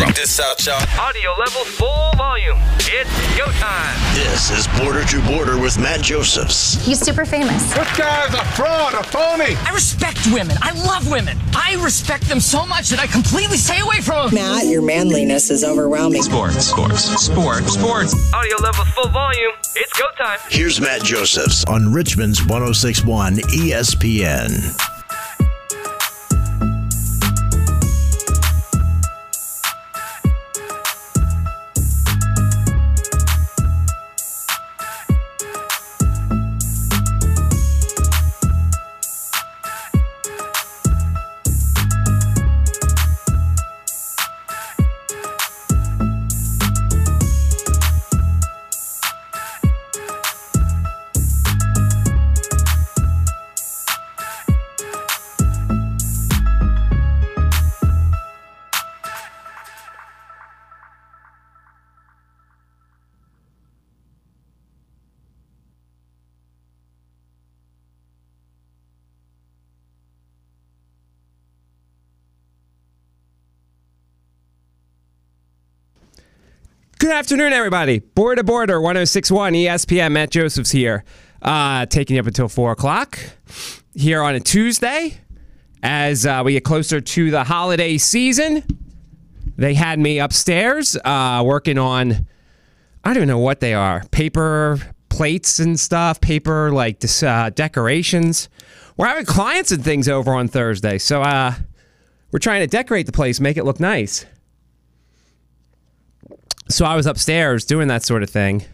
Check this out, y'all. Audio level full volume. It's go time. This is Border to Border with Matt Josephs. He's super famous. This guy's a fraud, a phony. I respect women. I love women. I respect them so much that I completely stay away from them. Matt, your manliness is overwhelming. Sports, sports, sports, sports. Audio level full volume. It's go time. Here's Matt Josephs on Richmond's 1061 ESPN. Good afternoon, everybody. Border to Border 1061 ESPN. Matt Josephs here, uh, taking you up until 4 o'clock here on a Tuesday as uh, we get closer to the holiday season. They had me upstairs uh, working on, I don't know what they are, paper plates and stuff, paper like uh, decorations. We're having clients and things over on Thursday. So uh, we're trying to decorate the place, make it look nice. So I was upstairs doing that sort of thing.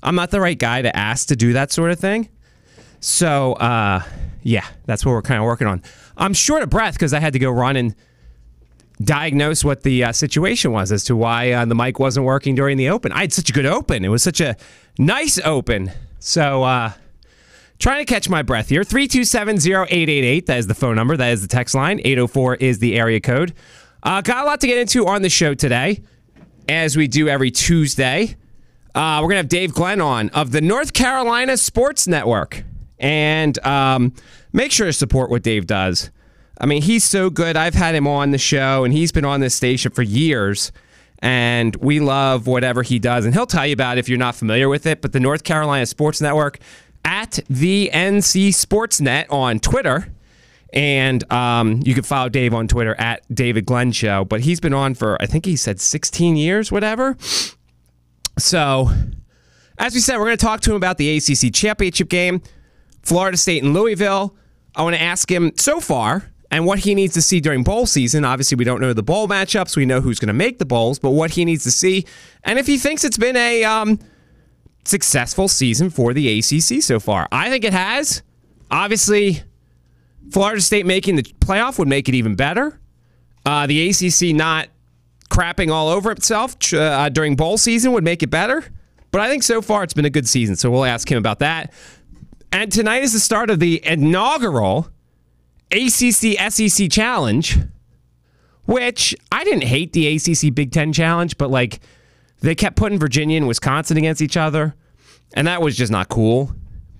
I'm not the right guy to ask to do that sort of thing. So, uh, yeah, that's what we're kind of working on. I'm short of breath because I had to go run and diagnose what the uh, situation was as to why uh, the mic wasn't working during the open. I had such a good open. It was such a nice open. So, uh, trying to catch my breath here. 327-0888, that is the phone number. That is the text line. 804 is the area code. Uh, got a lot to get into on the show today as we do every Tuesday. Uh, we're going to have Dave Glenn on of the North Carolina Sports Network. And um, make sure to support what Dave does. I mean, he's so good. I've had him on the show, and he's been on this station for years. And we love whatever he does. And he'll tell you about it if you're not familiar with it. But the North Carolina Sports Network at the NC Sportsnet on Twitter. And um, you can follow Dave on Twitter at David Glenn Show. But he's been on for, I think he said 16 years, whatever. So, as we said, we're going to talk to him about the ACC championship game, Florida State and Louisville. I want to ask him so far and what he needs to see during bowl season. Obviously, we don't know the bowl matchups. We know who's going to make the bowls, but what he needs to see. And if he thinks it's been a um, successful season for the ACC so far. I think it has. Obviously, Florida State making the playoff would make it even better. Uh, the ACC not crapping all over itself uh, during bowl season would make it better. But I think so far it's been a good season, so we'll ask him about that. And tonight is the start of the inaugural ACC SEC Challenge, which I didn't hate the ACC Big Ten Challenge, but like they kept putting Virginia and Wisconsin against each other, and that was just not cool.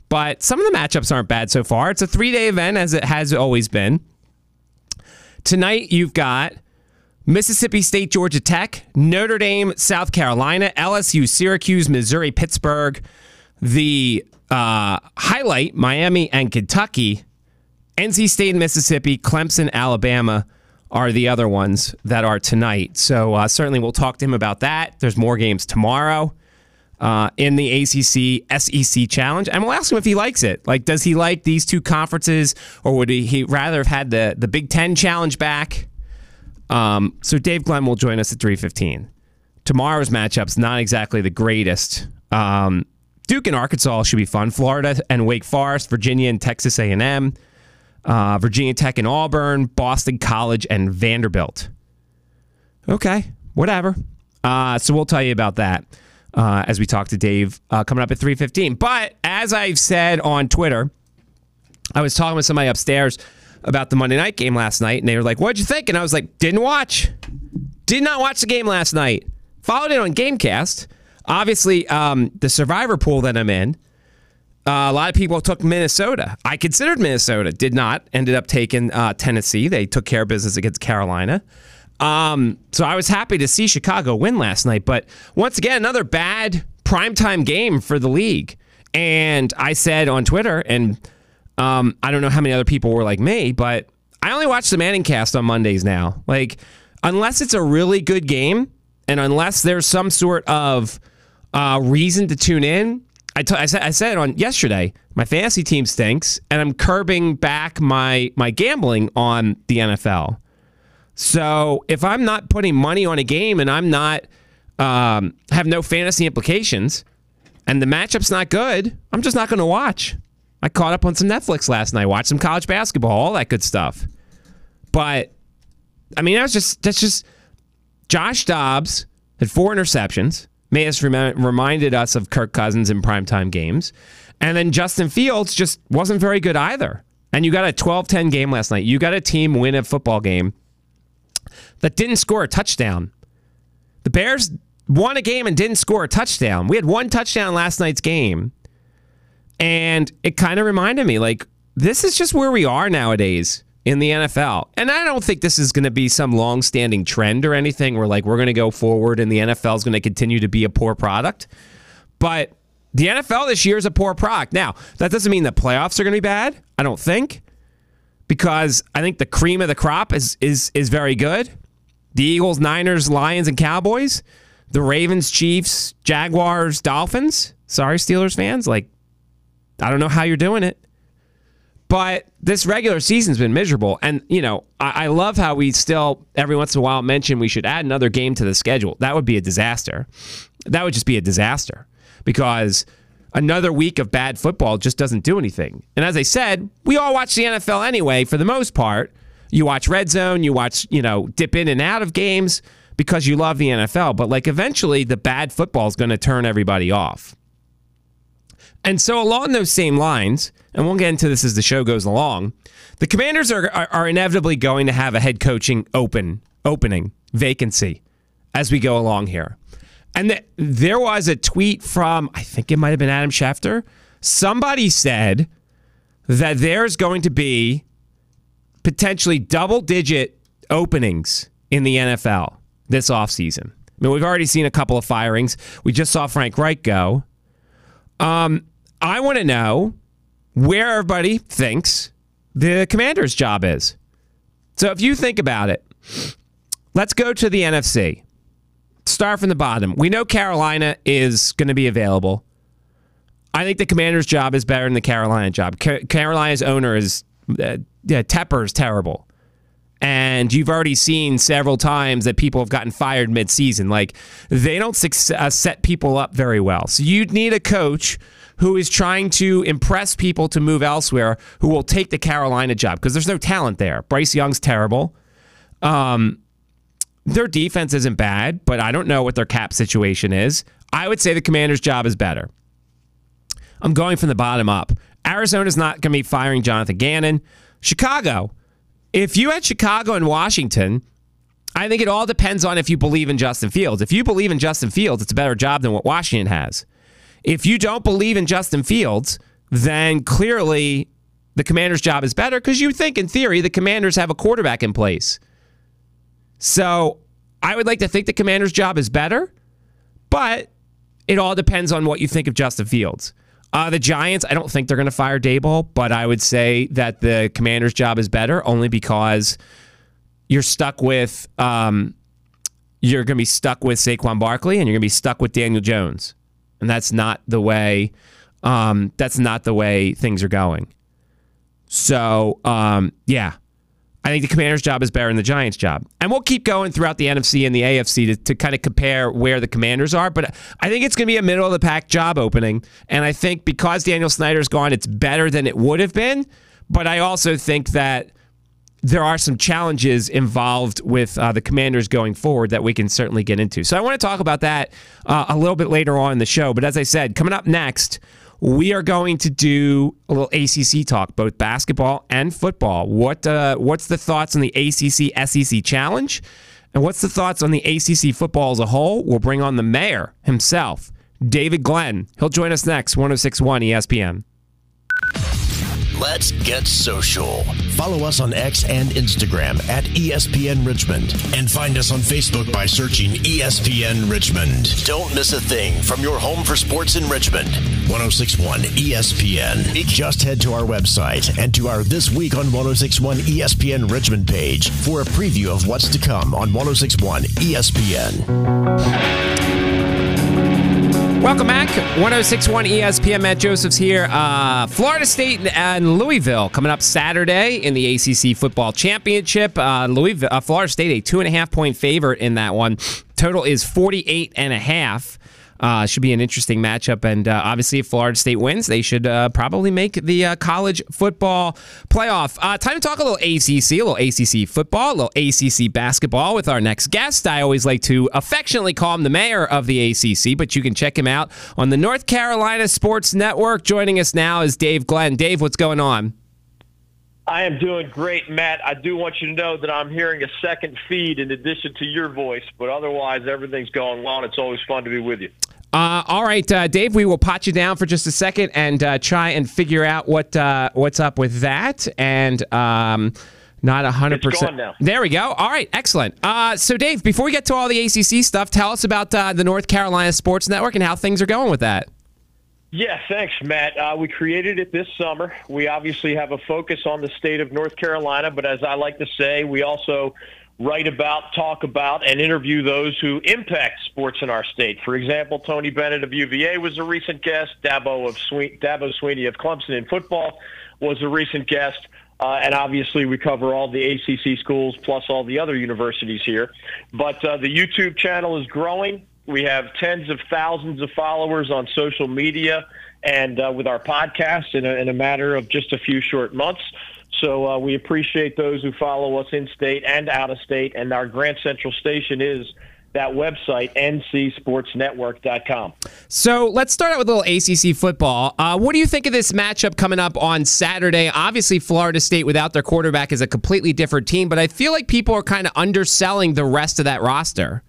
But some of the matchups aren't bad so far. It's a three day event, as it has always been. Tonight, you've got Mississippi State, Georgia Tech, Notre Dame, South Carolina, LSU, Syracuse, Missouri, Pittsburgh. The uh, highlight Miami and Kentucky, NC State, Mississippi, Clemson, Alabama are the other ones that are tonight. So uh, certainly we'll talk to him about that. There's more games tomorrow uh, in the ACC SEC Challenge, and we'll ask him if he likes it. Like, does he like these two conferences, or would he, he rather have had the the Big Ten Challenge back? Um, so Dave Glenn will join us at 3:15. Tomorrow's matchups not exactly the greatest. Um, Duke and Arkansas should be fun. Florida and Wake Forest, Virginia and Texas A&M, uh, Virginia Tech and Auburn, Boston College and Vanderbilt. Okay, whatever. Uh, so we'll tell you about that uh, as we talk to Dave uh, coming up at 3:15. But as I've said on Twitter, I was talking with somebody upstairs about the Monday night game last night, and they were like, "What'd you think?" And I was like, "Didn't watch. Did not watch the game last night. Followed it on GameCast. Obviously, um, the Survivor pool that I'm in." Uh, a lot of people took Minnesota. I considered Minnesota, did not. Ended up taking uh, Tennessee. They took care of business against Carolina. Um, so I was happy to see Chicago win last night. But once again, another bad primetime game for the league. And I said on Twitter, and um, I don't know how many other people were like me, but I only watch the Manning cast on Mondays now. Like, unless it's a really good game and unless there's some sort of uh, reason to tune in, I, t- I said I said it on yesterday. My fantasy team stinks, and I'm curbing back my my gambling on the NFL. So if I'm not putting money on a game and I'm not um, have no fantasy implications, and the matchup's not good, I'm just not going to watch. I caught up on some Netflix last night, watched some college basketball, all that good stuff. But I mean, that's just that's just Josh Dobbs had four interceptions. Mayes rem- reminded us of Kirk Cousins in primetime games. And then Justin Fields just wasn't very good either. And you got a 12 10 game last night. You got a team win a football game that didn't score a touchdown. The Bears won a game and didn't score a touchdown. We had one touchdown last night's game. And it kind of reminded me like, this is just where we are nowadays in the NFL. And I don't think this is going to be some long-standing trend or anything where like we're going to go forward and the NFL is going to continue to be a poor product. But the NFL this year is a poor product. Now, that doesn't mean the playoffs are going to be bad. I don't think. Because I think the cream of the crop is is is very good. The Eagles, Niners, Lions and Cowboys, the Ravens, Chiefs, Jaguars, Dolphins. Sorry Steelers fans, like I don't know how you're doing it. But this regular season's been miserable. And, you know, I, I, love how we still, every once in a while, mention we should add another game to the schedule. That would be a disaster. That would just be a disaster because another week of bad football just doesn't do anything. And as I said, we all watch the NFL anyway, for the most part. You watch Red Zone, you watch, you know, dip in and out of games because you love the NFL. But, like, eventually the bad football is going to turn everybody off. And so, along those same lines, and we'll get into this as the show goes along, the Commanders are, are, are inevitably going to have a head coaching open opening vacancy as we go along here. And th- there was a tweet from, I think it might have been Adam Schefter. Somebody said that there's going to be potentially double digit openings in the NFL this offseason. I mean, we've already seen a couple of firings. We just saw Frank Reich go. Um, I want to know where everybody thinks the commander's job is. So if you think about it, let's go to the NFC. Start from the bottom. We know Carolina is going to be available. I think the commander's job is better than the Carolina job. Carolina's owner is, uh, yeah, Tepper is terrible. And you've already seen several times that people have gotten fired mid-season. Like they don't uh, set people up very well. So you'd need a coach who is trying to impress people to move elsewhere who will take the Carolina job because there's no talent there. Bryce Young's terrible. Um, their defense isn't bad, but I don't know what their cap situation is. I would say the commander's job is better. I'm going from the bottom up. Arizona's not going to be firing Jonathan Gannon. Chicago, if you had Chicago and Washington, I think it all depends on if you believe in Justin Fields. If you believe in Justin Fields, it's a better job than what Washington has. If you don't believe in Justin Fields, then clearly the commander's job is better because you think, in theory, the commanders have a quarterback in place. So I would like to think the commander's job is better, but it all depends on what you think of Justin Fields. Uh, the Giants, I don't think they're going to fire Daboll, but I would say that the commander's job is better only because you're stuck with um, you're going to be stuck with Saquon Barkley and you're going to be stuck with Daniel Jones and that's not the way. Um, that's not the way things are going. So um, yeah, I think the Commanders' job is better than the Giants' job, and we'll keep going throughout the NFC and the AFC to, to kind of compare where the Commanders are. But I think it's going to be a middle of the pack job opening, and I think because Daniel Snyder's gone, it's better than it would have been. But I also think that there are some challenges involved with uh, the commanders going forward that we can certainly get into. So I want to talk about that uh, a little bit later on in the show. But as I said, coming up next, we are going to do a little ACC talk, both basketball and football. What uh, what's the thoughts on the ACC SEC challenge, and what's the thoughts on the ACC football as a whole? We'll bring on the mayor himself, David Glenn. He'll join us next, 106.1 ESPN. Let's get social. Follow us on X and Instagram at ESPN Richmond and find us on Facebook by searching ESPN Richmond. Don't miss a thing from your home for sports in Richmond. 1061 ESPN. Just head to our website and to our This Week on 1061 ESPN Richmond page for a preview of what's to come on 1061 ESPN. Welcome back. 1061 ESPN. Matt Josephs here. Uh, Florida State and Louisville coming up Saturday in the ACC Football Championship. Uh, Louisville, uh, Florida State, a two and a half point favorite in that one. Total is 48 and a half. Uh, should be an interesting matchup. And uh, obviously, if Florida State wins, they should uh, probably make the uh, college football playoff. Uh, time to talk a little ACC, a little ACC football, a little ACC basketball with our next guest. I always like to affectionately call him the mayor of the ACC, but you can check him out on the North Carolina Sports Network. Joining us now is Dave Glenn. Dave, what's going on? I am doing great, Matt. I do want you to know that I'm hearing a second feed in addition to your voice, but otherwise everything's going well, and it's always fun to be with you. Uh, all right, uh, Dave, we will pot you down for just a second and uh, try and figure out what uh, what's up with that. And um, not a hundred percent. There we go. All right, excellent. Uh, so, Dave, before we get to all the ACC stuff, tell us about uh, the North Carolina Sports Network and how things are going with that. Yeah, thanks, Matt. Uh, we created it this summer. We obviously have a focus on the state of North Carolina, but as I like to say, we also write about, talk about, and interview those who impact sports in our state. For example, Tony Bennett of UVA was a recent guest. Dabo of Dabo Swinney of Clemson in football was a recent guest. Uh, and obviously, we cover all the ACC schools plus all the other universities here. But uh, the YouTube channel is growing. We have tens of thousands of followers on social media and uh, with our podcast in a, in a matter of just a few short months. So uh, we appreciate those who follow us in state and out of state. And our Grand Central station is that website, ncsportsnetwork.com. So let's start out with a little ACC football. Uh, what do you think of this matchup coming up on Saturday? Obviously, Florida State without their quarterback is a completely different team, but I feel like people are kind of underselling the rest of that roster.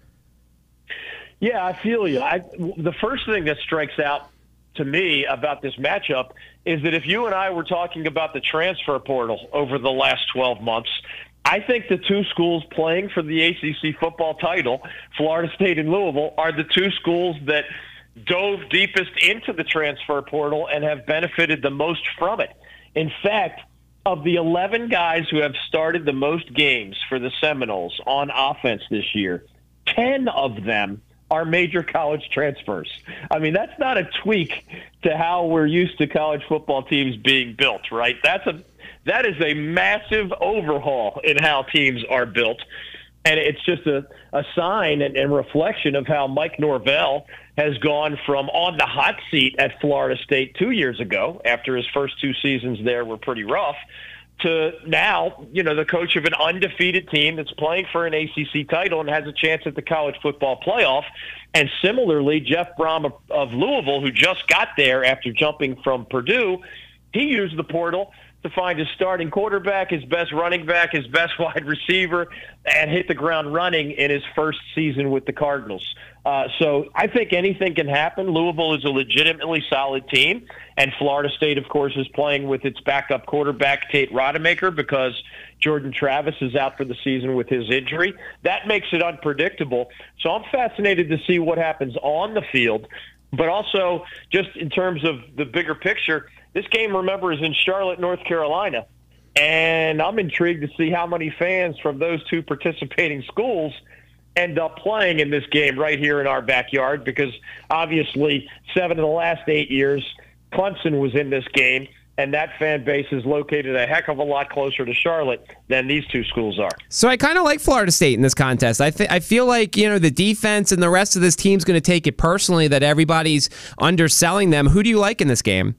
Yeah, I feel you. I, the first thing that strikes out to me about this matchup is that if you and I were talking about the transfer portal over the last 12 months, I think the two schools playing for the ACC football title, Florida State and Louisville, are the two schools that dove deepest into the transfer portal and have benefited the most from it. In fact, of the 11 guys who have started the most games for the Seminoles on offense this year, 10 of them are major college transfers. I mean, that's not a tweak to how we're used to college football teams being built, right? That's a that is a massive overhaul in how teams are built. And it's just a, a sign and, and reflection of how Mike Norvell has gone from on the hot seat at Florida State two years ago, after his first two seasons there were pretty rough, to now, you know, the coach of an undefeated team that's playing for an ACC title and has a chance at the college football playoff. And similarly, Jeff Brohm of, of Louisville, who just got there after jumping from Purdue, he used the portal to find his starting quarterback, his best running back, his best wide receiver, and hit the ground running in his first season with the Cardinals. Uh, so I think anything can happen. Louisville is a legitimately solid team, and Florida State, of course, is playing with its backup quarterback Tate Rodemaker because Jordan Travis is out for the season with his injury. That makes it unpredictable. So I'm fascinated to see what happens on the field, but also just in terms of the bigger picture this game, remember, is in Charlotte, North Carolina. And I'm intrigued to see how many fans from those two participating schools end up playing in this game right here in our backyard because obviously seven of the last eight years, Clemson was in this game, and that fan base is located a heck of a lot closer to Charlotte than these two schools are. So I kind of like Florida State in this contest. I th- I feel like you know the defense and the rest of this team's going to take it personally that everybody's underselling them. Who do you like in this game?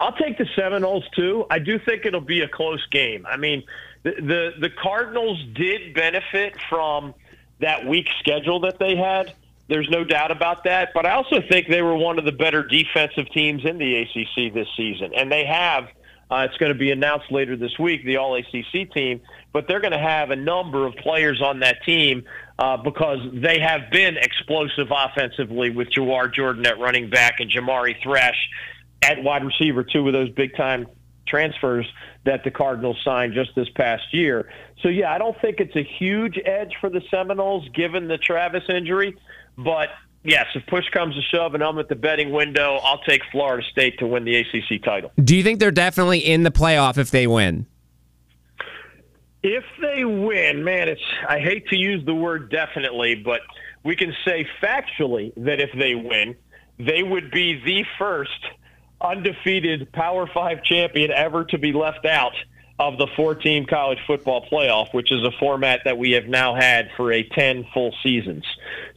I'll take the Seminoles too. I do think it'll be a close game. I mean, the the, the Cardinals did benefit from that weak schedule that they had. There's no doubt about that. But I also think they were one of the better defensive teams in the ACC this season, and they have. Uh, it's going to be announced later this week, the All ACC team, but they're going to have a number of players on that team uh, because they have been explosive offensively with Jawhar Jordan at running back and Jamari Thrash at wide receiver, two of those big time transfers that the Cardinals signed just this past year. So yeah, I don't think it's a huge edge for the Seminoles given the Travis injury, but yes, if push comes to shove and I'm at the betting window, I'll take Florida State to win the ACC title. Do you think they're definitely in the playoff if they win? If they win, man, it's I hate to use the word definitely, but we can say factually that if they win, they would be the first undefeated Power 5 champion ever to be left out of the four team college football playoff, which is a format that we have now had for a 10 full seasons.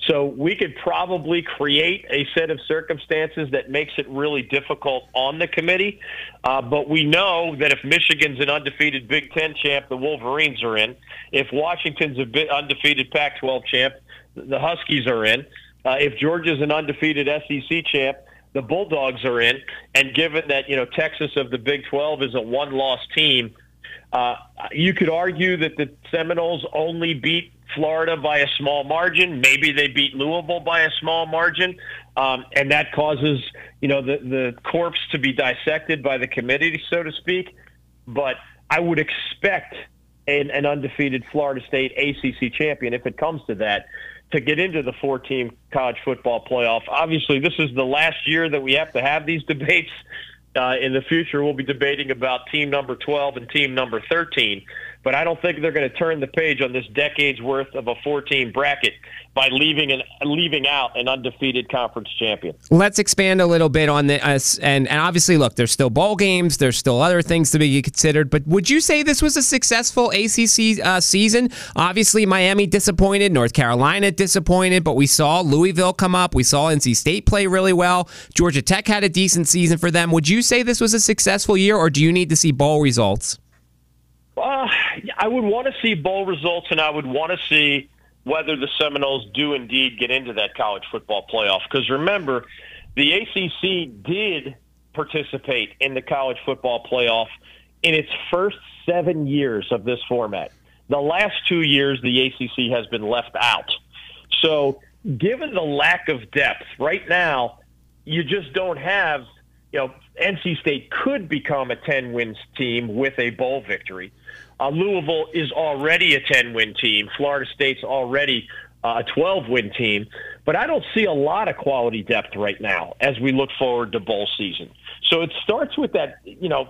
So we could probably create a set of circumstances that makes it really difficult on the committee. Uh, but we know that if Michigan's an undefeated Big Ten champ, the Wolverines are in. If Washington's a bit undefeated Pac 12 champ, the Huskies are in. Uh, if Georgia's an undefeated SEC champ, the Bulldogs are in. And given that, you know, Texas of the Big 12 is a one loss team, uh, you could argue that the Seminoles only beat Florida by a small margin. Maybe they beat Louisville by a small margin, um, and that causes you know the the corpse to be dissected by the committee, so to speak. But I would expect an, an undefeated Florida State ACC champion, if it comes to that, to get into the four-team college football playoff. Obviously, this is the last year that we have to have these debates uh, in the future, we'll be debating about team number 12 and team number 13. But I don't think they're going to turn the page on this decade's worth of a 14 bracket by leaving an leaving out an undefeated conference champion. Let's expand a little bit on this, and and obviously, look, there's still bowl games, there's still other things to be considered. But would you say this was a successful ACC uh, season? Obviously, Miami disappointed, North Carolina disappointed, but we saw Louisville come up, we saw NC State play really well, Georgia Tech had a decent season for them. Would you say this was a successful year, or do you need to see bowl results? Uh, I would want to see bowl results, and I would want to see whether the Seminoles do indeed get into that college football playoff. Because remember, the ACC did participate in the college football playoff in its first seven years of this format. The last two years, the ACC has been left out. So, given the lack of depth right now, you just don't have, you know, NC State could become a 10 wins team with a bowl victory. Uh, Louisville is already a 10 win team. Florida State's already uh, a 12 win team. But I don't see a lot of quality depth right now as we look forward to bowl season. So it starts with that, you know,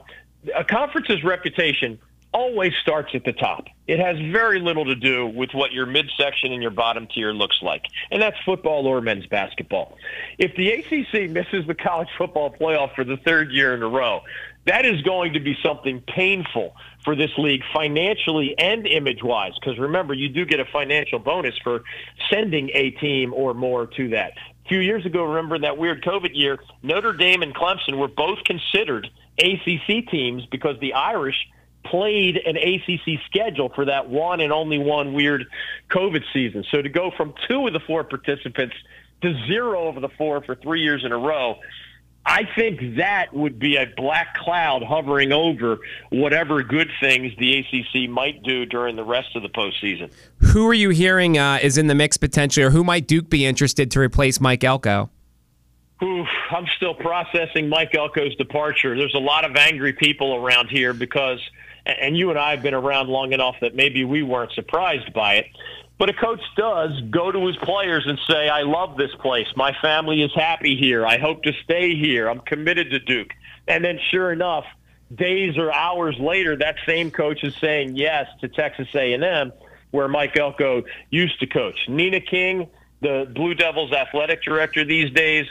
a conference's reputation always starts at the top. It has very little to do with what your midsection and your bottom tier looks like, and that's football or men's basketball. If the ACC misses the college football playoff for the third year in a row, that is going to be something painful for this league financially and image wise. Because remember, you do get a financial bonus for sending a team or more to that. A few years ago, remember that weird COVID year, Notre Dame and Clemson were both considered ACC teams because the Irish played an ACC schedule for that one and only one weird COVID season. So to go from two of the four participants to zero of the four for three years in a row I think that would be a black cloud hovering over whatever good things the ACC might do during the rest of the postseason. Who are you hearing uh, is in the mix potentially, or who might Duke be interested to replace Mike Elko? Oof, I'm still processing Mike Elko's departure. There's a lot of angry people around here because, and you and I have been around long enough that maybe we weren't surprised by it. But a coach does go to his players and say, I love this place. My family is happy here. I hope to stay here. I'm committed to Duke. And then sure enough, days or hours later, that same coach is saying yes to Texas A&M, where Mike Elko used to coach. Nina King, the Blue Devils athletic director these days,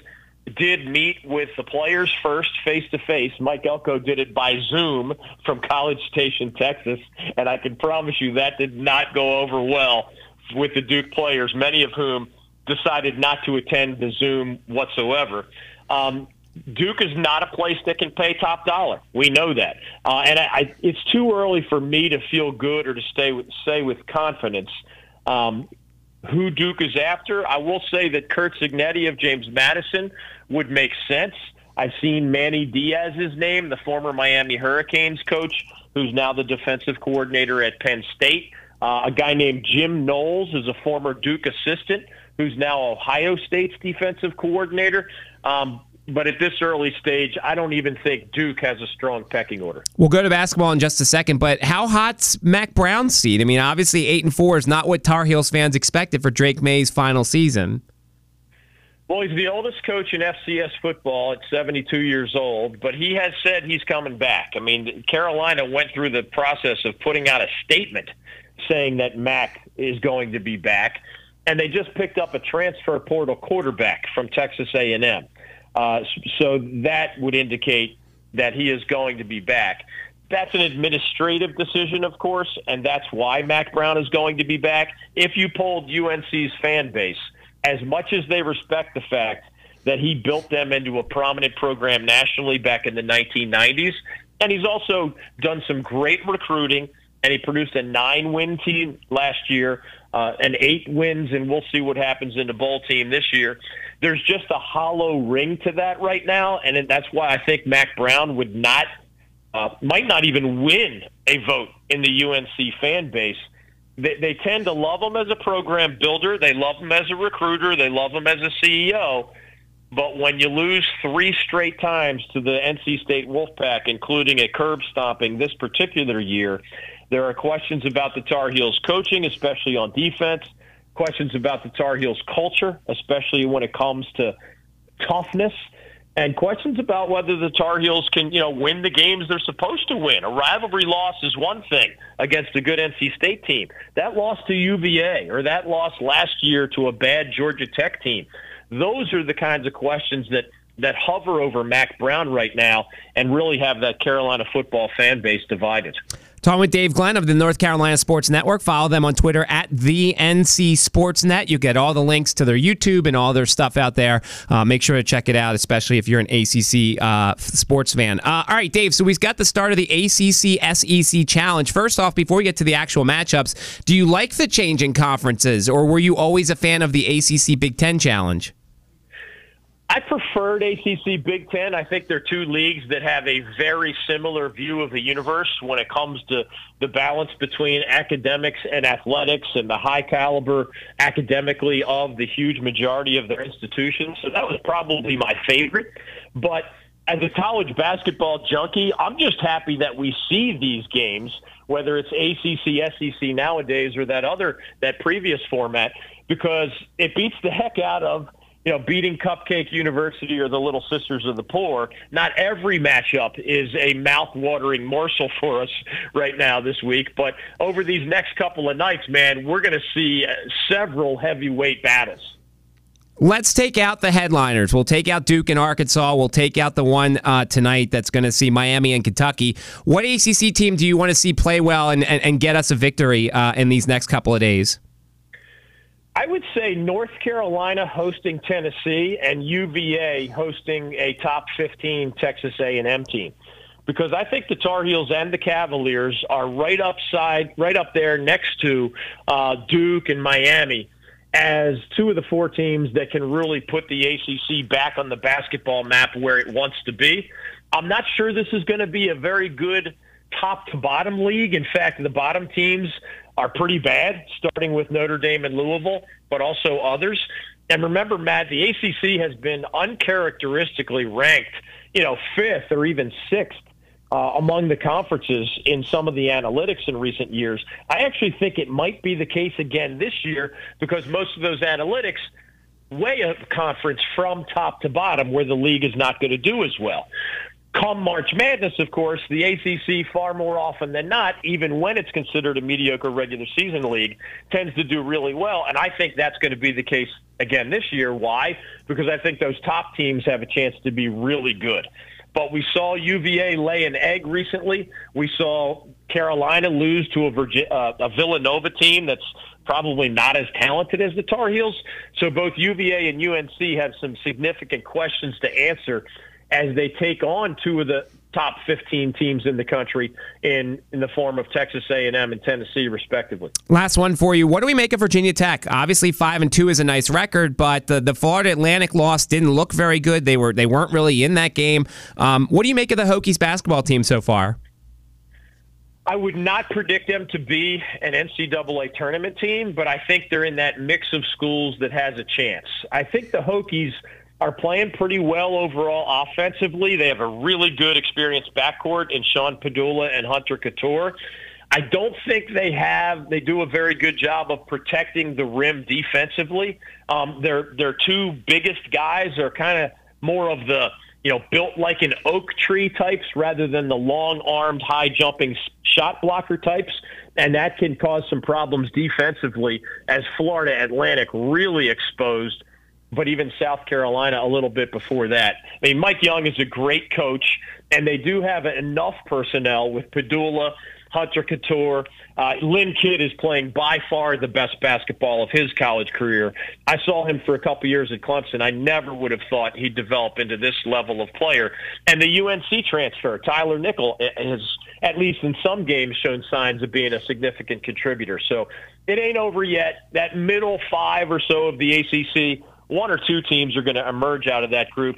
did meet with the players first face to face. Mike Elko did it by Zoom from College Station, Texas, and I can promise you that did not go over well with the Duke players, many of whom decided not to attend the Zoom whatsoever. Um, Duke is not a place that can pay top dollar. We know that, uh, and I, I, it's too early for me to feel good or to stay with, say with confidence um, who Duke is after. I will say that Curt Cignetti of James Madison would make sense. I've seen Manny Diaz's name, the former Miami Hurricanes coach, who's now the defensive coordinator at Penn State. Uh, a guy named Jim Knowles is a former Duke assistant who's now Ohio State's defensive coordinator. Um, but at this early stage, I don't even think Duke has a strong pecking order. We'll go to basketball in just a second, but how hot's Mack Brown's seed? I mean, obviously eight and four is not what Tar Heels fans expected for Drake Maye's final season. Well, he's the oldest coach in FCS football at 72 years old, but he has said he's coming back. I mean, Carolina went through the process of putting out a statement saying that Mack is going to be back, and they just picked up a transfer portal quarterback from Texas A&M. Uh, so that would indicate that he is going to be back. That's an administrative decision, of course, and that's why Mack Brown is going to be back. If you polled UNC's fan base, as much as they respect the fact that he built them into a prominent program nationally back in the 1990s, and he's also done some great recruiting, and he produced a nine-win team last year, uh, and eight wins, and we'll see what happens in the bowl team this year there's just a hollow ring to that right now, and that's why I think Mack Brown would not, uh, might not even win a vote in the UNC fan base. They, they tend to love him as a program builder. They love him as a recruiter. They love him as a CEO. But when you lose three straight times to the NC State Wolfpack, including a curb stomping this particular year, there are questions about the Tar Heels coaching, especially on defense questions about the Tar Heels culture, especially when it comes to toughness, and questions about whether the Tar Heels can, you know, win the games they're supposed to win. A rivalry loss is one thing against a good NC State team. That loss to UVA or that loss last year to a bad Georgia Tech team. Those are the kinds of questions that that hover over Mack Brown right now and really have that Carolina football fan base divided. Talking with Dave Glenn of the North Carolina Sports Network. Follow them on Twitter at the NC Sportsnet. You get all the links to their YouTube and all their stuff out there. Uh, make sure to check it out, especially if you're an ACC uh, sports fan. Uh, all right, Dave. So we've got the start of the ACC SEC Challenge. First off, before we get to the actual matchups, do you like the change in conferences, or were you always a fan of the ACC Big Ten Challenge? I preferred ACC Big Ten. I think they're two leagues that have a very similar view of the universe when it comes to the balance between academics and athletics and the high caliber academically of the huge majority of their institutions. So that was probably my favorite. But as a college basketball junkie, I'm just happy that we see these games, whether it's ACC, SEC nowadays, or that other, that previous format, because it beats the heck out of – you know, beating Cupcake University or the Little Sisters of the Poor. Not every matchup is a mouth-watering morsel for us right now this week, but over these next couple of nights, man, we're going to see uh, several heavyweight battles. Let's take out the headliners. We'll take out Duke and Arkansas. We'll take out the one uh, tonight that's going to see Miami and Kentucky. What ACC team do you want to see play well and, and, and get us a victory uh, in these next couple of days? I would say North Carolina hosting Tennessee and UVA hosting a top 15 Texas A&M team. Because I think the Tar Heels and the Cavaliers are right upside, right up there next to uh, Duke and Miami as two of the four teams that can really put the ACC back on the basketball map where it wants to be. I'm not sure this is going to be a very good top to bottom league. In fact, the bottom teams are pretty bad, starting with Notre Dame and Louisville, but also others. And remember, Matt, the ACC has been uncharacteristically ranked, you know, fifth or even sixth uh, among the conferences in some of the analytics in recent years. I actually think it might be the case again this year because most of those analytics weigh a conference from top to bottom where the league is not going to do as well. Come March Madness, of course, the ACC far more often than not, even when it's considered a mediocre regular season league, tends to do really well. And I think that's going to be the case again this year. Why? Because I think those top teams have a chance to be really good. But we saw UVA lay an egg recently. We saw Carolina lose to a, Virginia, uh, a Villanova team that's probably not as talented as the Tar Heels. So both UVA and UNC have some significant questions to answer as they take on two of the top 15 teams in the country in in the form of Texas A&M and Tennessee respectively. Last one for you. What do we make of Virginia Tech? Obviously 5 and 2 is a nice record, but the, the Florida Atlantic loss didn't look very good. They were they weren't really in that game. Um, what do you make of the Hokies basketball team so far? I would not predict them to be an NCAA tournament team, but I think they're in that mix of schools that has a chance. I think the Hokies are playing pretty well overall offensively. They have a really good experienced backcourt in Sean Pedulla and Hunter Cattoor. I don't think they have. They do a very good job of protecting the rim defensively. Um, their their two biggest guys are kind of more of the you know built like an oak tree types rather than the long armed, high jumping shot blocker types, and that can cause some problems defensively. As Florida Atlantic really exposed but even South Carolina a little bit before that. I mean, Mike Young is a great coach, and they do have enough personnel with Pedulla, Hunter Cattoor. Uh, Lynn Kidd is playing by far the best basketball of his college career. I saw him for a couple years at Clemson. I never would have thought he'd develop into this level of player. And the UNC transfer, Tyler Nickel, has at least in some games shown signs of being a significant contributor. So it ain't over yet. That middle five or so of the ACC one or two teams are going to emerge out of that group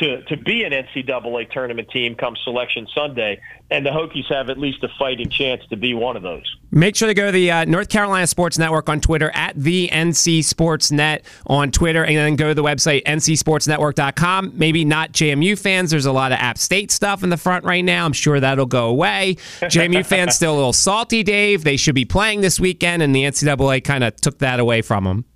to, to be an NCAA tournament team come Selection Sunday, and the Hokies have at least a fighting chance to be one of those. Make sure to go to the uh, North Carolina Sports Network on Twitter at the NC Sports Net on Twitter, and then go to the website ncsportsnetwork.com. Maybe not JMU fans. There's a lot of App State stuff in the front right now. I'm sure that'll go away. JMU fans still a little salty, Dave. They should be playing this weekend, and the NCAA kind of took that away from them.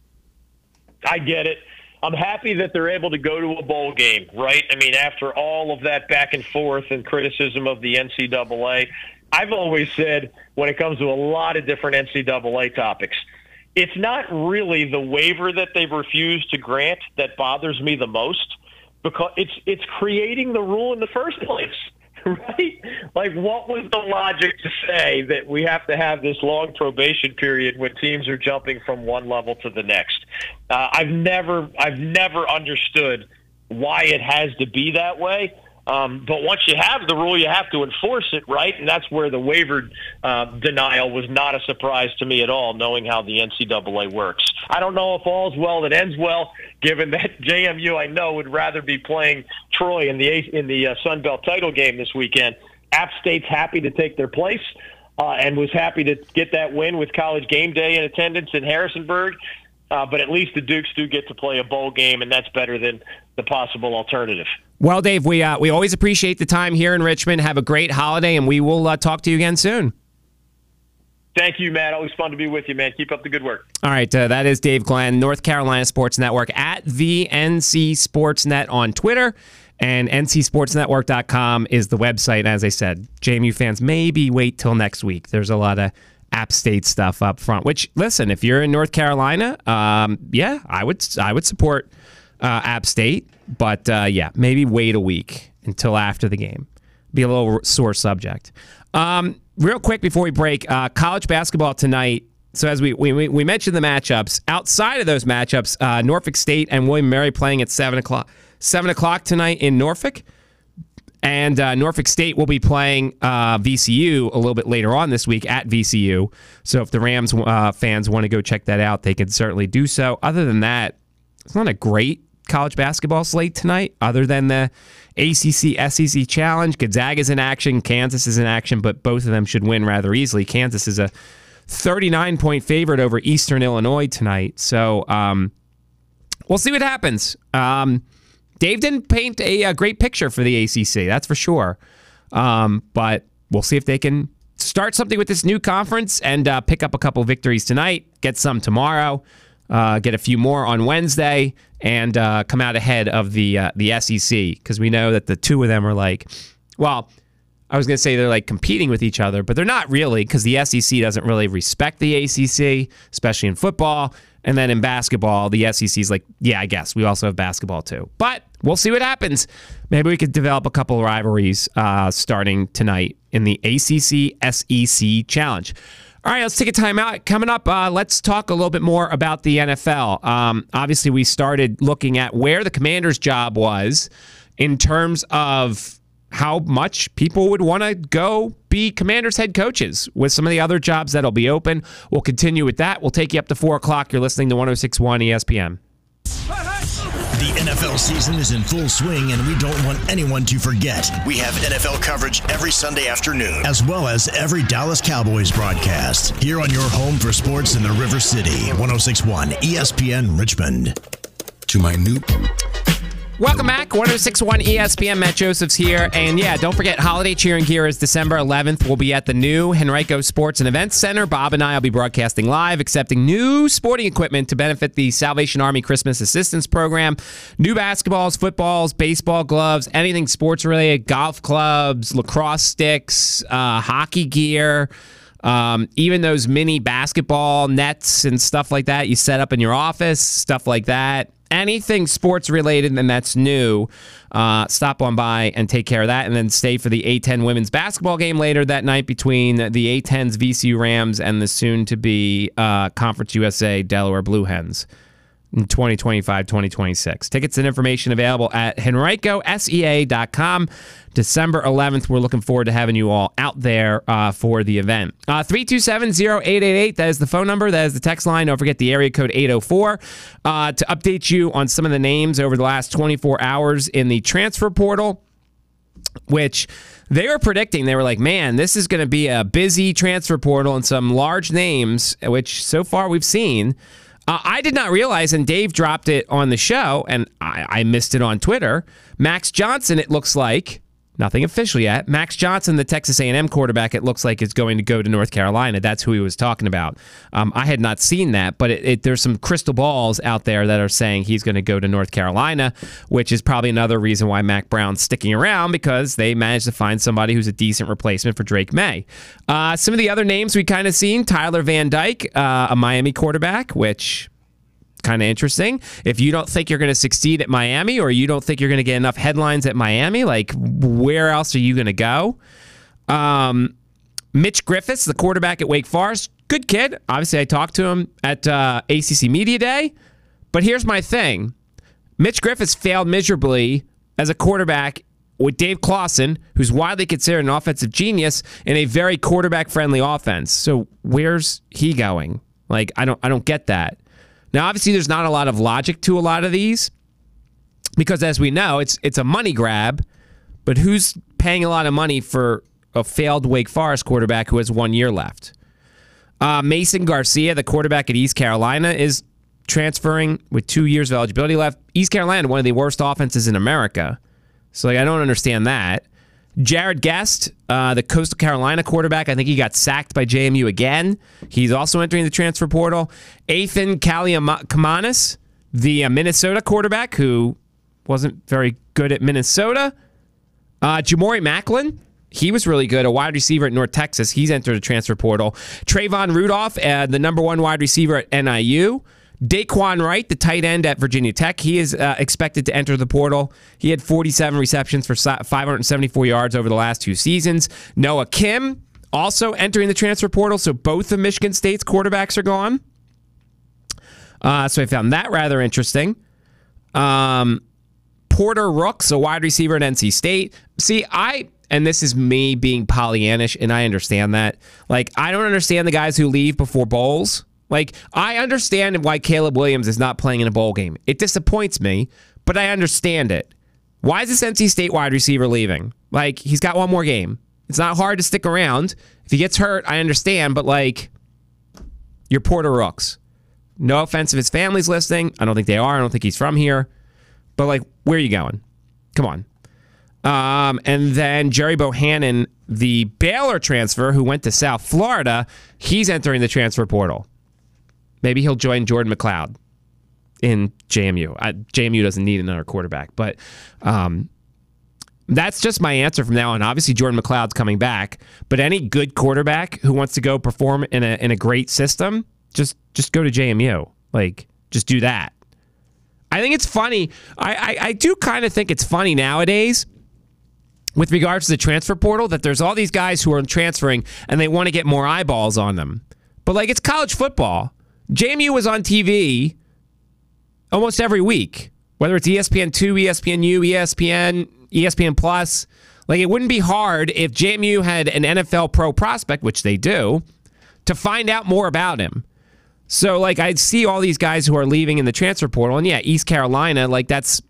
I get it. I'm happy that they're able to go to a bowl game, right? I mean, after all of that back and forth and criticism of the NCAA, I've always said when it comes to a lot of different NCAA topics, it's not really the waiver that they've refused to grant that bothers me the most because it's it's creating the rule in the first place. right? Like, what was the logic to say that we have to have this long probation period when teams are jumping from one level to the next? Uh, I've never, I've never understood why it has to be that way. Um, but once you have the rule, you have to enforce it, right? And that's where the waiver uh, denial was not a surprise to me at all, knowing how the NCAA works. I don't know if all's well that ends well, given that JMU I know would rather be playing Troy in the in the uh, Sun Belt title game this weekend. App State's happy to take their place. Uh, and was happy to get that win with college game day in attendance in Harrisonburg. Uh, but at least the Dukes do get to play a bowl game, and that's better than the possible alternative. Well, Dave, we uh, we always appreciate the time here in Richmond. Have a great holiday, and we will uh, talk to you again soon. Thank you, Matt. Always fun to be with you, man. Keep up the good work. All right, uh, that is Dave Glenn, North Carolina Sports Network at the NC Sportsnet on Twitter. And NCSportsNetwork.com is the website. As I said, JMU fans, maybe wait till next week. There's a lot of App State stuff up front. Which, listen, if you're in North Carolina, um, yeah, I would I would support uh, App State. But uh, yeah, maybe wait a week until after the game. Be a little sore subject. Um, real quick before we break, uh, college basketball tonight. So as we, we we mentioned the matchups, outside of those matchups, uh, Norfolk State and William Mary playing at seven o'clock. Seven o'clock tonight in Norfolk, and uh, Norfolk State will be playing uh, VCU a little bit later on this week at VCU. So if the Rams uh, fans want to go check that out, they can certainly do so. Other than that, it's not a great college basketball slate tonight, other than the ACC SEC Challenge. Gonzaga's in action, Kansas is in action, but both of them should win rather easily. Kansas is a 39 point favorite over Eastern Illinois tonight. So um, we'll see what happens. Um, Dave didn't paint a, a, great picture for the ACC, that's for sure. Um, but we'll see if they can start something with this new conference and uh, pick up a couple victories tonight, get some tomorrow uh, get a few more on Wednesday, and uh, come out ahead of the uh, the SEC because we know that the two of them are like, well, I was going to say they're like competing with each other, but they're not really because the SEC doesn't really respect the ACC, especially in football. And then in basketball, the SEC is like, yeah, I guess we also have basketball too. But we'll see what happens. Maybe we could develop a couple rivalries uh, starting tonight in the ACC SEC Challenge. All right, let's take a timeout. Coming up, uh, let's talk a little bit more about the NFL. Um, obviously, we started looking at where the commander's job was in terms of how much people would want to go be commanders head coaches with some of the other jobs that'll be open. We'll continue with that. We'll take you up to 4 o'clock. You're listening to 1061 ESPN. The NFL season is in full swing, and we don't want anyone to forget. We have NFL coverage every Sunday afternoon, as well as every Dallas Cowboys broadcast. Here on your home for sports in the River City, 1061 ESPN Richmond. To my new. Welcome back. 1061 ESPN. Matt Josephs here. And yeah, don't forget, Holiday Cheering Gear is December 11th. We'll be at the new Henrico Sports and Events Center. Bob and I will be broadcasting live, accepting new sporting equipment to benefit the Salvation Army Christmas Assistance Program. New basketballs, footballs, baseball gloves, anything sports related, golf clubs, lacrosse sticks, uh, hockey gear. Um, even those mini basketball nets and stuff like that you set up in your office, stuff like that anything sports related and that's new, uh, stop on by and take care of that, and then stay for the A10 women's basketball game later that night between the A10's VCU Rams and the soon to be uh, Conference USA Delaware Blue Hens. 2025 2026. Tickets and information available at henricosea.com. December 11th. We're looking forward to having you all out there uh, for the event. Uh, 327 0888. That is the phone number. That is the text line. Don't forget the area code 804 uh, to update you on some of the names over the last 24 hours in the transfer portal, which they were predicting they were like man this is going to be a busy transfer portal and some large names which so far we've seen uh, I did not realize, and Dave dropped it on the show, and I, I missed it on Twitter. Max Johnson, it looks like, Nothing official yet. Max Johnson, the Texas A&M quarterback, it looks like is going to go to North Carolina. That's who he was talking about. Um, I had not seen that, but it, it, there's some crystal balls out there that are saying he's going to go to North Carolina, which is probably another reason why Mack Brown's sticking around because they managed to find somebody who's a decent replacement for Drake Maye. Uh, some of the other names we kind of seen: Tyler Van Dyke, uh, a Miami quarterback, which kind of interesting. If you don't think you're going to succeed at Miami or you don't think you're going to get enough headlines at Miami, like where else are you going to go? Um, Mitch Griffis, the quarterback at Wake Forest, good kid. Obviously, I talked to him at uh, ACC Media Day. But here's my thing Mitch Griffis failed miserably as a quarterback with Dave Clawson, who's widely considered an offensive genius in a very quarterback friendly offense. So where's he going? Like I don't I don't get that. Now, obviously, there's not a lot of logic to a lot of these because, as we know, it's it's a money grab. But who's paying a lot of money for a failed Wake Forest quarterback who has one year left? Uh, Mason Garcia, the quarterback at East Carolina, is transferring with two years of eligibility left. East Carolina, one of the worst offenses in America. So, like, I don't understand that. Jarrett Guest, uh, the Coastal Carolina quarterback, I think he got sacked by JMU again. He's also entering the transfer portal. Athan Kaliakmanis, the uh, Minnesota quarterback who wasn't very good at Minnesota. Uh, Ja'Mori Maclin, he was really good, a wide receiver at North Texas. He's entered the transfer portal. Trayvon Rudolph, uh, the number one wide receiver at NIU. Dae'Quan Wright, the tight end at Virginia Tech, he is uh, expected to enter the portal. He had 47 receptions for 574 yards over the last two seasons. Noah Kim also entering the transfer portal, so both of Michigan State's quarterbacks are gone. Uh, so I found that rather interesting. Um, Porter Rooks, a wide receiver at NC State. See, I and this is me being Pollyannish, and I understand that. Like, I don't understand the guys who leave before bowls. Like, I understand why Caleb Williams is not playing in a bowl game. It disappoints me, but I understand it. Why is this NC State wide receiver leaving? Like, he's got one more game. It's not hard to stick around. If he gets hurt, I understand, but like, you're Porter Rooks. No offense if his family's listening. I don't think they are. I don't think he's from here. But like, where are you going? Come on. Um, and then Gerry Bohanon, the Baylor transfer who went to South Florida, he's entering the transfer portal. Maybe he'll join Jordan McCloud in JMU. I, JMU doesn't need another quarterback, but um, that's just my answer from now on. Obviously, Jordan McCloud's coming back, but any good quarterback who wants to go perform in a in a great system, just just go to JMU. Like, just do that. I think it's funny. I, I, I do kind of think it's funny nowadays with regards to the transfer portal that there's all these guys who are transferring and they want to get more eyeballs on them. But like it's college football. JMU was on TV almost every week, whether it's ESPN2, ESPNU, ESPN, ESPN Plus. Like it wouldn't be hard if JMU had an NFL pro prospect, which they do, to find out more about him. So like I'd see all these guys who are leaving in the transfer portal, and yeah, East Carolina, like that's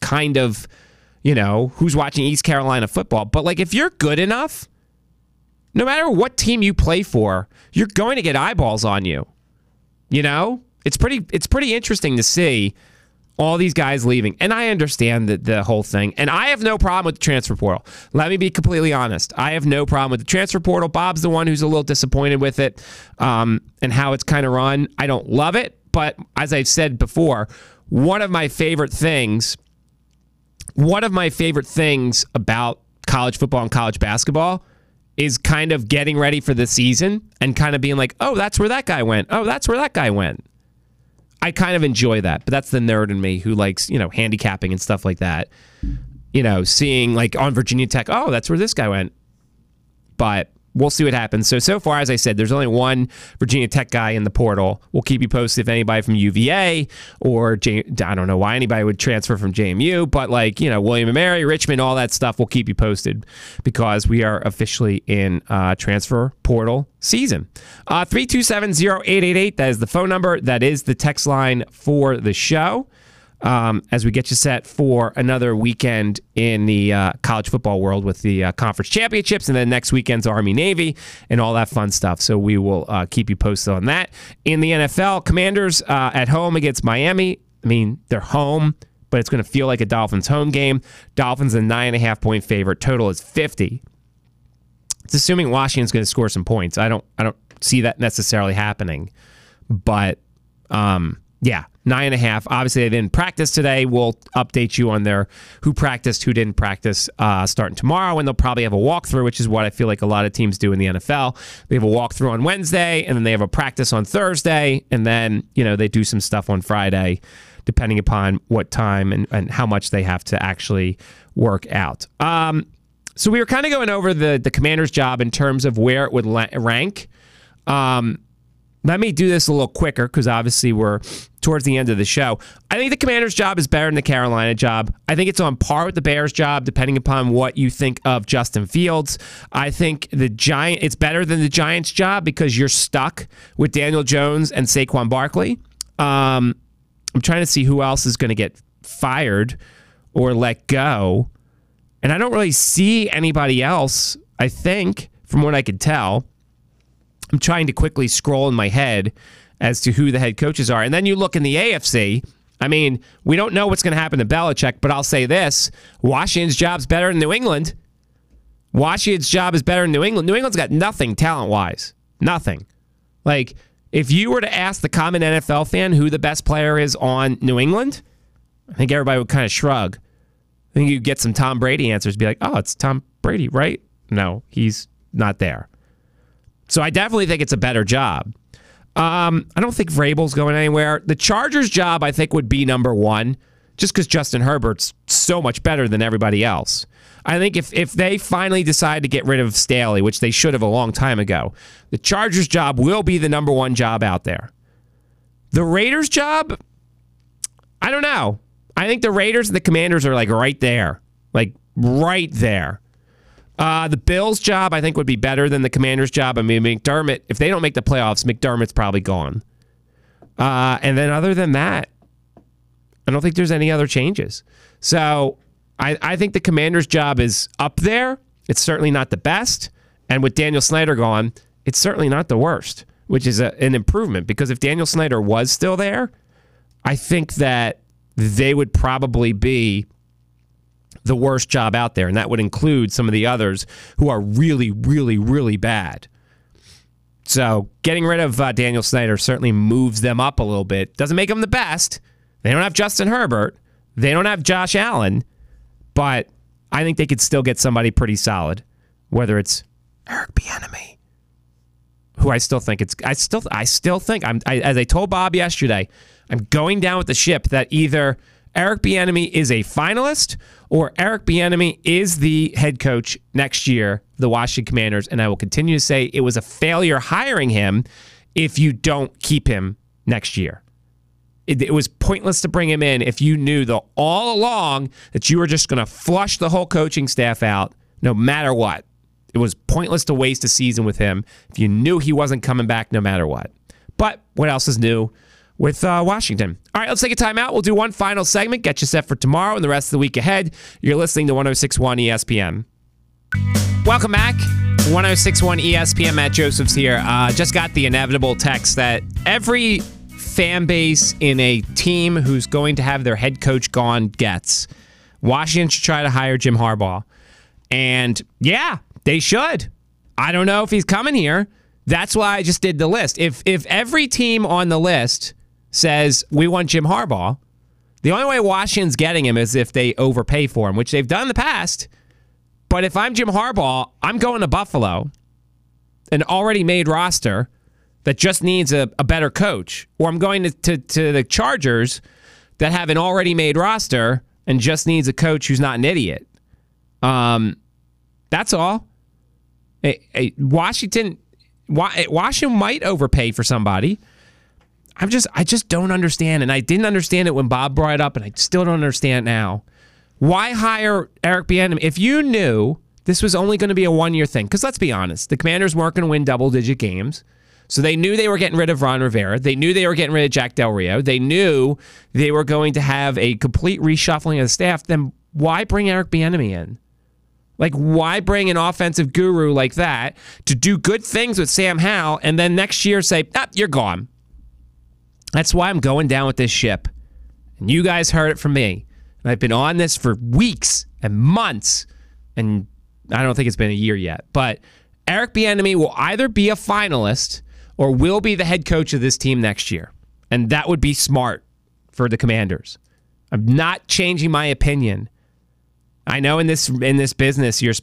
kind of, you know, who's watching East Carolina football. But like if you're good enough, no matter what team you play for, you're going to get eyeballs on you. You know, it's pretty it's pretty interesting to see all these guys leaving. And I understand the, the whole thing. And I have no problem with the transfer portal. Let me be completely honest. I have no problem with the transfer portal. Bob's the one who's a little disappointed with it um, and how it's kind of run. I don't love it. But as I've said before, one of my favorite things, one of my favorite things about college football and college basketball is kind of getting ready for the season and kind of being like, oh, that's where that guy went. Oh, that's where that guy went. I kind of enjoy that, but that's the nerd in me who likes, you know, handicapping and stuff like that. You know, seeing like on Virginia Tech, oh, that's where this guy went. But we'll see what happens. So, so far, as I said, there's only one Virginia Tech guy in the portal. We'll keep you posted if anybody from UVA or J- I don't know why anybody would transfer from JMU, but like, you know, William and Mary, Richmond, all that stuff, we'll keep you posted because we are officially in uh, transfer portal season. Uh, 327 that is the phone number. That is the text line for the show um, as we get you set for another weekend in the uh, college football world with the uh, conference championships, and then next weekend's Army Navy and all that fun stuff. So we will uh, keep you posted on that. In the NFL, Commanders uh, at home against Miami. I mean, they're home, but it's going to feel like a Dolphins home game. Dolphins a nine and a half point favorite. Total is fifty. It's assuming Washington's going to score some points. I don't. I don't see that necessarily happening, but um, yeah, nine and a half. Obviously, they didn't practice today. We'll update you on their who practiced, who didn't practice, uh, starting tomorrow, and they'll probably have a walkthrough, which is what I feel like a lot of teams do in the NFL. They have a walkthrough on Wednesday, and then they have a practice on Thursday, and then you know they do some stuff on Friday, depending upon what time and, and how much they have to actually work out. Um, so we were kind of going over the the commander's job in terms of where it would rank. Um, let me do this a little quicker because obviously we're towards the end of the show. I think the commander's job is better than the Carolina job. I think it's on par with the Bears job, depending upon what you think of Justin Fields. I think the Giant it's better than the Giants job because you're stuck with Daniel Jones and Saquon Barkley. Um, I'm trying to see who else is going to get fired or let go. And I don't really see anybody else, I think, from what I could tell. I'm trying to quickly scroll in my head as to who the head coaches are. And then you look in the AFC. I mean, we don't know what's going to happen to Belichick, but I'll say this Washington's job's better than New England. Washington's job is better than New England. New England's got nothing talent wise. Nothing. Like, if you were to ask the common NFL fan who the best player is on New England, I think everybody would kind of shrug. I think you'd get some Tom Brady answers, be like, oh, it's Tom Brady, right? No, he's not there. So I definitely think it's a better job. Um, I don't think Vrabel's going anywhere. The Chargers' job, I think, would be number one, just because Justin Herbert's so much better than everybody else. I think if if they finally decide to get rid of Staley, which they should have a long time ago, the Chargers' job will be the number one job out there. The Raiders' job, I don't know. I think the Raiders and the Commanders are like right there, like right there. Uh, the Bills' job, I think, would be better than the Commanders' job. I mean, McDermott, if they don't make the playoffs, McDermott's probably gone. Uh, and then, other than that, I don't think there's any other changes. So, I, I think the Commanders' job is up there. It's certainly not the best. And with Daniel Snyder gone, it's certainly not the worst, which is a, an improvement because if Daniel Snyder was still there, I think that they would probably be the worst job out there, and that would include some of the others who are really, really, really bad. So getting rid of uh, Daniel Snyder certainly moves them up a little bit. Doesn't make them the best. They don't have Justin Herbert. They don't have Josh Allen, but I think they could still get somebody pretty solid. Whether it's Eric Bieniemy, who I still think it's, I still, I still think I'm, I, as I told Bob yesterday, I'm going down with the ship that either Eric Bieniemy is a finalist or Eric Bieniemy is the head coach next year, the Washington Commanders, and I will continue to say it was a failure hiring him if you don't keep him next year. It, it was pointless to bring him in if you knew the all along that you were just going to flush the whole coaching staff out no matter what. It was pointless to waste a season with him if you knew he wasn't coming back no matter what. But what else is new? With uh, Washington. All right, let's take a timeout. We'll do one final segment, get you set for tomorrow and the rest of the week ahead. You're listening to 1061 ESPN. Welcome back. 1061 ESPN. Matt Josephs here. Uh, just got the inevitable text that every fan base in a team who's going to have their head coach gone gets. Washington should try to hire Jim Harbaugh. And yeah, they should. I don't know if he's coming here. That's why I just did the list. If if every team on the list says we want Jim Harbaugh, the only way Washington's getting him is if they overpay for him, which they've done in the past. But if I'm Jim Harbaugh, I'm going to Buffalo, an already made roster that just needs a, a better coach. Or I'm going to, to, to the Chargers that have an already made roster and just needs a coach who's not an idiot. Um, that's all. Hey, hey, Washington, Washington might overpay for somebody. I'm just, I just don't understand, and I didn't understand it when Bob brought it up, and I still don't understand now. Why hire Eric Bieniemy if you knew this was only going to be a one year thing? Because let's be honest, the Commanders weren't going to win double digit games. So they knew they were getting rid of Ron Rivera. They knew they were getting rid of Jack Del Rio. They knew they were going to have a complete reshuffling of the staff. Then why bring Eric Bieniemy in? Like, why bring an offensive guru like that to do good things with Sam Howell and then next year say, ah, you're gone? That's why I'm going down with this ship. And you guys heard it from me. And I've been on this for weeks and months, and I don't think it's been a year yet. But Eric Bieniemy will either be a finalist or will be the head coach of this team next year, and that would be smart for the Commanders. I'm not changing my opinion. I know in this in this business you're